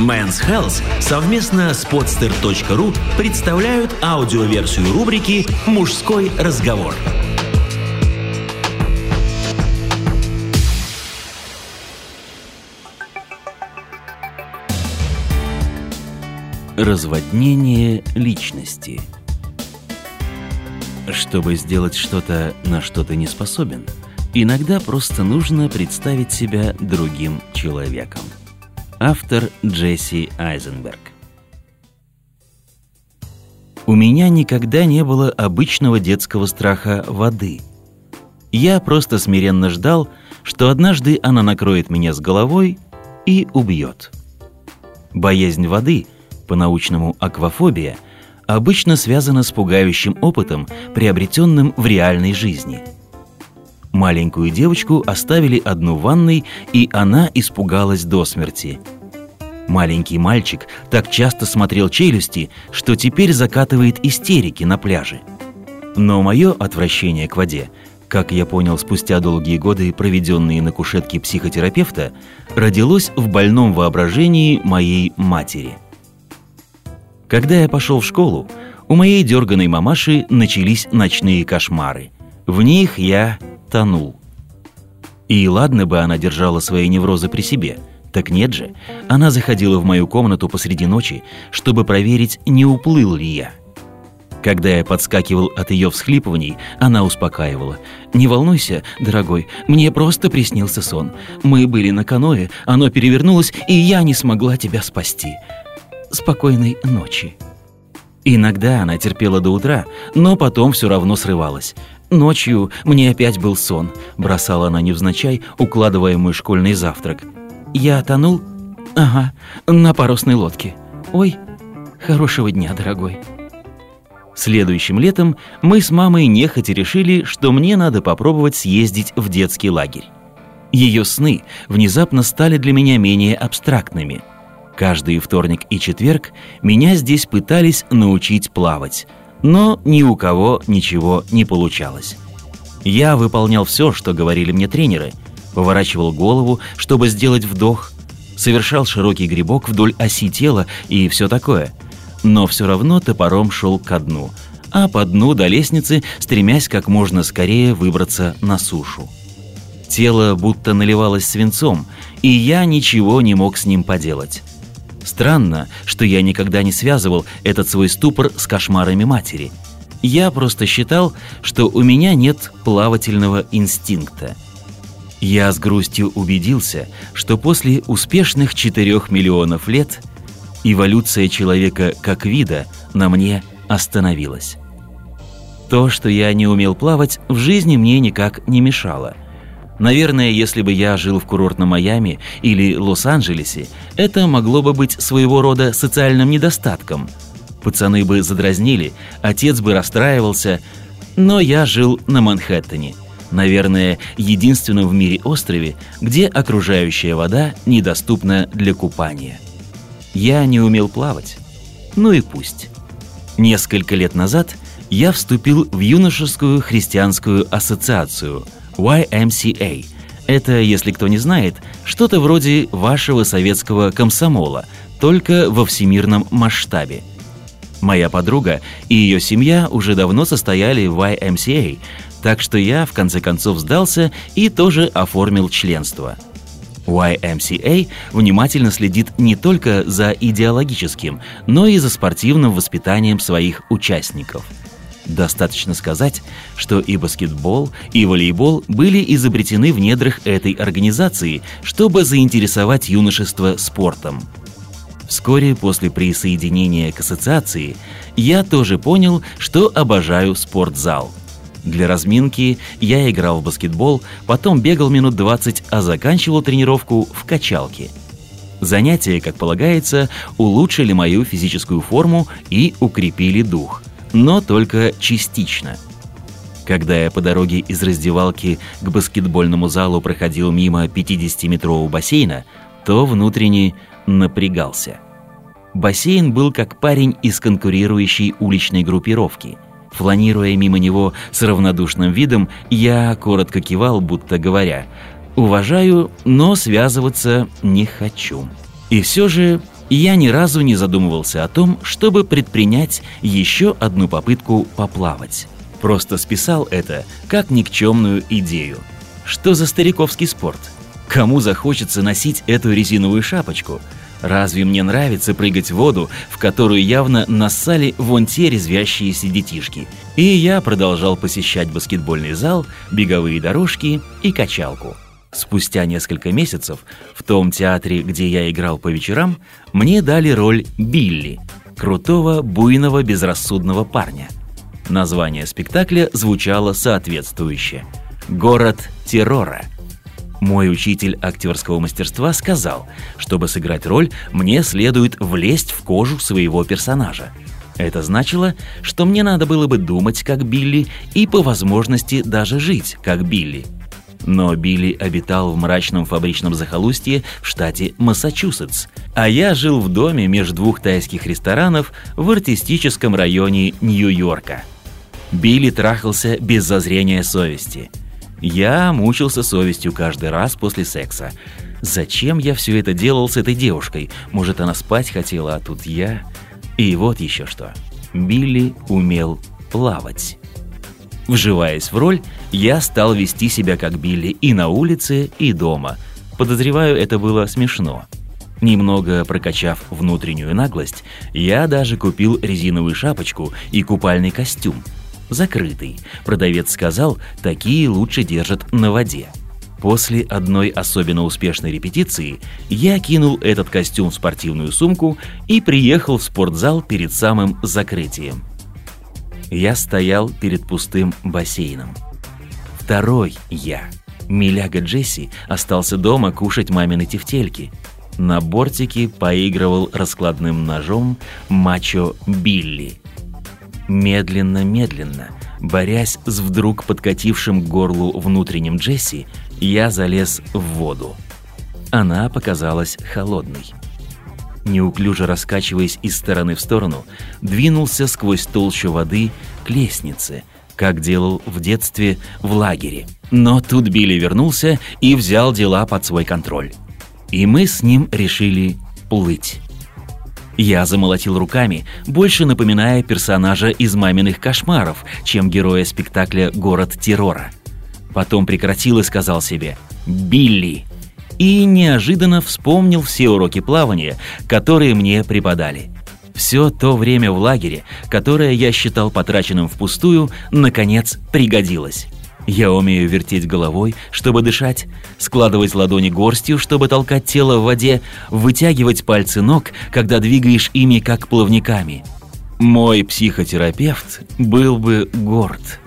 Men's Health совместно с podster.ru представляют аудиоверсию рубрики «Мужской разговор». Разводнение личности Чтобы сделать что-то, на что ты не способен, иногда просто нужно представить себя другим человеком. Автор Джесси Айзенберг У меня никогда не было обычного детского страха воды. Я просто смиренно ждал, что однажды она накроет меня с головой и убьет. Боязнь воды — по-научному аквафобия, обычно связана с пугающим опытом, приобретенным в реальной жизни. Маленькую девочку оставили одну в ванной, и она испугалась до смерти. Маленький мальчик так часто смотрел челюсти, что теперь закатывает истерики на пляже. Но мое отвращение к воде как я понял спустя долгие годы, проведенные на кушетке психотерапевта, родилось в больном воображении моей матери – когда я пошел в школу, у моей дерганой мамаши начались ночные кошмары. В них я тонул. И ладно бы она держала свои неврозы при себе. Так нет же, она заходила в мою комнату посреди ночи, чтобы проверить, не уплыл ли я. Когда я подскакивал от ее всхлипываний, она успокаивала. «Не волнуйся, дорогой, мне просто приснился сон. Мы были на каное, оно перевернулось, и я не смогла тебя спасти спокойной ночи. Иногда она терпела до утра, но потом все равно срывалась. Ночью мне опять был сон, бросала она невзначай, укладывая мой школьный завтрак. Я тонул? Ага, на парусной лодке. Ой, хорошего дня, дорогой. Следующим летом мы с мамой нехотя решили, что мне надо попробовать съездить в детский лагерь. Ее сны внезапно стали для меня менее абстрактными – Каждый вторник и четверг меня здесь пытались научить плавать, но ни у кого ничего не получалось. Я выполнял все, что говорили мне тренеры, поворачивал голову, чтобы сделать вдох, совершал широкий грибок вдоль оси тела и все такое. Но все равно топором шел ко дну, а по дну до лестницы, стремясь как можно скорее выбраться на сушу. Тело будто наливалось свинцом, и я ничего не мог с ним поделать. Странно, что я никогда не связывал этот свой ступор с кошмарами матери. Я просто считал, что у меня нет плавательного инстинкта. Я с грустью убедился, что после успешных 4 миллионов лет эволюция человека как вида на мне остановилась. То, что я не умел плавать, в жизни мне никак не мешало – Наверное, если бы я жил в курортном Майами или Лос-Анджелесе, это могло бы быть своего рода социальным недостатком. Пацаны бы задразнили, отец бы расстраивался, но я жил на Манхэттене. Наверное, единственном в мире острове, где окружающая вода недоступна для купания. Я не умел плавать. Ну и пусть. Несколько лет назад я вступил в юношескую христианскую ассоциацию – YMCA. Это, если кто не знает, что-то вроде вашего советского комсомола, только во всемирном масштабе. Моя подруга и ее семья уже давно состояли в YMCA, так что я, в конце концов, сдался и тоже оформил членство. YMCA внимательно следит не только за идеологическим, но и за спортивным воспитанием своих участников – Достаточно сказать, что и баскетбол, и волейбол были изобретены в недрах этой организации, чтобы заинтересовать юношество спортом. Вскоре после присоединения к ассоциации я тоже понял, что обожаю спортзал. Для разминки я играл в баскетбол, потом бегал минут 20, а заканчивал тренировку в качалке. Занятия, как полагается, улучшили мою физическую форму и укрепили дух – но только частично. Когда я по дороге из раздевалки к баскетбольному залу проходил мимо 50-метрового бассейна, то внутренне напрягался. Бассейн был как парень из конкурирующей уличной группировки. Фланируя мимо него с равнодушным видом, я коротко кивал, будто говоря «Уважаю, но связываться не хочу». И все же я ни разу не задумывался о том, чтобы предпринять еще одну попытку поплавать. Просто списал это как никчемную идею. Что за стариковский спорт? Кому захочется носить эту резиновую шапочку? Разве мне нравится прыгать в воду, в которую явно нассали вон те резвящиеся детишки? И я продолжал посещать баскетбольный зал, беговые дорожки и качалку. Спустя несколько месяцев в том театре, где я играл по вечерам, мне дали роль Билли, крутого, буйного, безрассудного парня. Название спектакля звучало соответствующе «Город террора». Мой учитель актерского мастерства сказал, чтобы сыграть роль, мне следует влезть в кожу своего персонажа. Это значило, что мне надо было бы думать как Билли и по возможности даже жить как Билли – но Билли обитал в мрачном фабричном захолустье в штате Массачусетс, а я жил в доме между двух тайских ресторанов в артистическом районе Нью-Йорка. Билли трахался без зазрения совести. Я мучился совестью каждый раз после секса. Зачем я все это делал с этой девушкой? Может, она спать хотела, а тут я... И вот еще что. Билли умел плавать. Вживаясь в роль, я стал вести себя как Билли и на улице, и дома. Подозреваю, это было смешно. Немного прокачав внутреннюю наглость, я даже купил резиновую шапочку и купальный костюм. Закрытый. Продавец сказал, такие лучше держат на воде. После одной особенно успешной репетиции я кинул этот костюм в спортивную сумку и приехал в спортзал перед самым закрытием я стоял перед пустым бассейном. Второй я, Миляга Джесси, остался дома кушать мамины тефтельки. На бортике поигрывал раскладным ножом мачо Билли. Медленно-медленно, борясь с вдруг подкатившим к горлу внутренним Джесси, я залез в воду. Она показалась холодной неуклюже раскачиваясь из стороны в сторону, двинулся сквозь толщу воды к лестнице, как делал в детстве в лагере. Но тут Билли вернулся и взял дела под свой контроль. И мы с ним решили плыть. Я замолотил руками, больше напоминая персонажа из «Маминых кошмаров», чем героя спектакля «Город террора». Потом прекратил и сказал себе «Билли, и неожиданно вспомнил все уроки плавания, которые мне преподали. Все то время в лагере, которое я считал потраченным впустую, наконец пригодилось. Я умею вертеть головой, чтобы дышать, складывать ладони горстью, чтобы толкать тело в воде, вытягивать пальцы ног, когда двигаешь ими как плавниками. Мой психотерапевт был бы горд.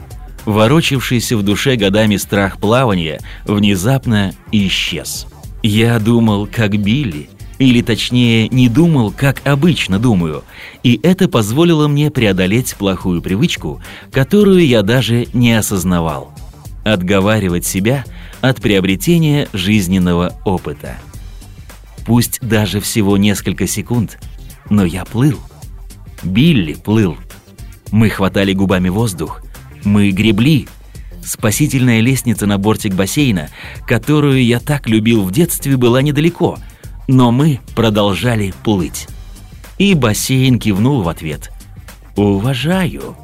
Ворочившийся в душе годами страх плавания внезапно исчез. Я думал, как Билли, или точнее, не думал, как обычно думаю, и это позволило мне преодолеть плохую привычку, которую я даже не осознавал. Отговаривать себя от приобретения жизненного опыта. Пусть даже всего несколько секунд, но я плыл. Билли плыл. Мы хватали губами воздух, мы гребли, Спасительная лестница на бортик бассейна, которую я так любил в детстве, была недалеко, но мы продолжали плыть. И бассейн кивнул в ответ. «Уважаю».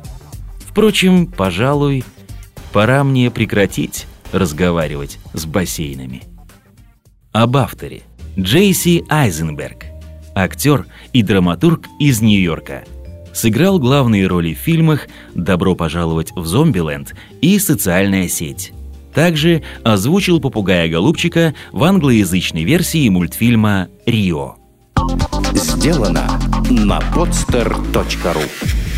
Впрочем, пожалуй, пора мне прекратить разговаривать с бассейнами. Об авторе. Джейси Айзенберг. Актер и драматург из Нью-Йорка – сыграл главные роли в фильмах «Добро пожаловать в Зомбиленд» и «Социальная сеть». Также озвучил попугая-голубчика в англоязычной версии мультфильма «Рио». Сделано на podster.ru